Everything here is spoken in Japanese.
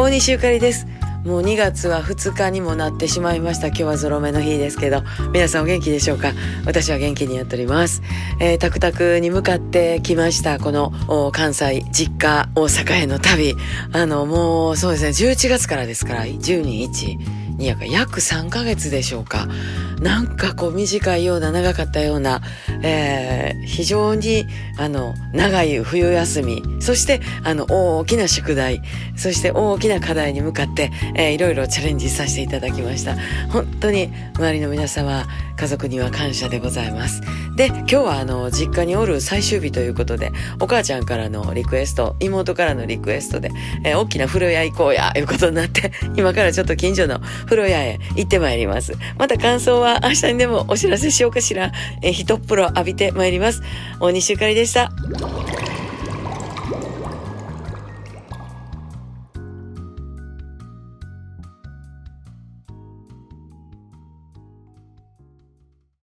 大西ゆかりです。もう2月は2日にもなってしまいました。今日はゾロ目の日ですけど皆さんお元気でしょうか？私は元気にやっております、えー、タクタクに向かってきました。この関西実家大阪への旅。あのもうそうですね。11月からですから12日。にやか約3ヶ月でしょうか。なんかこう短いような長かったような、えー、非常にあの長い冬休みそしてあの大きな宿題そして大きな課題に向かって、えー、いろいろチャレンジさせていただきました。本当に周りの皆様家族には感謝でございます。で今日はあの実家におる最終日ということでお母ちゃんからのリクエスト妹からのリクエストで、えー、大きな風呂屋行こうやいうことになって今からちょっと近所の風呂屋へ行ってまいります。また感想は明日にでもお知らせしようかしら、えー、一風呂浴びてまいります。大西ゆかりでした。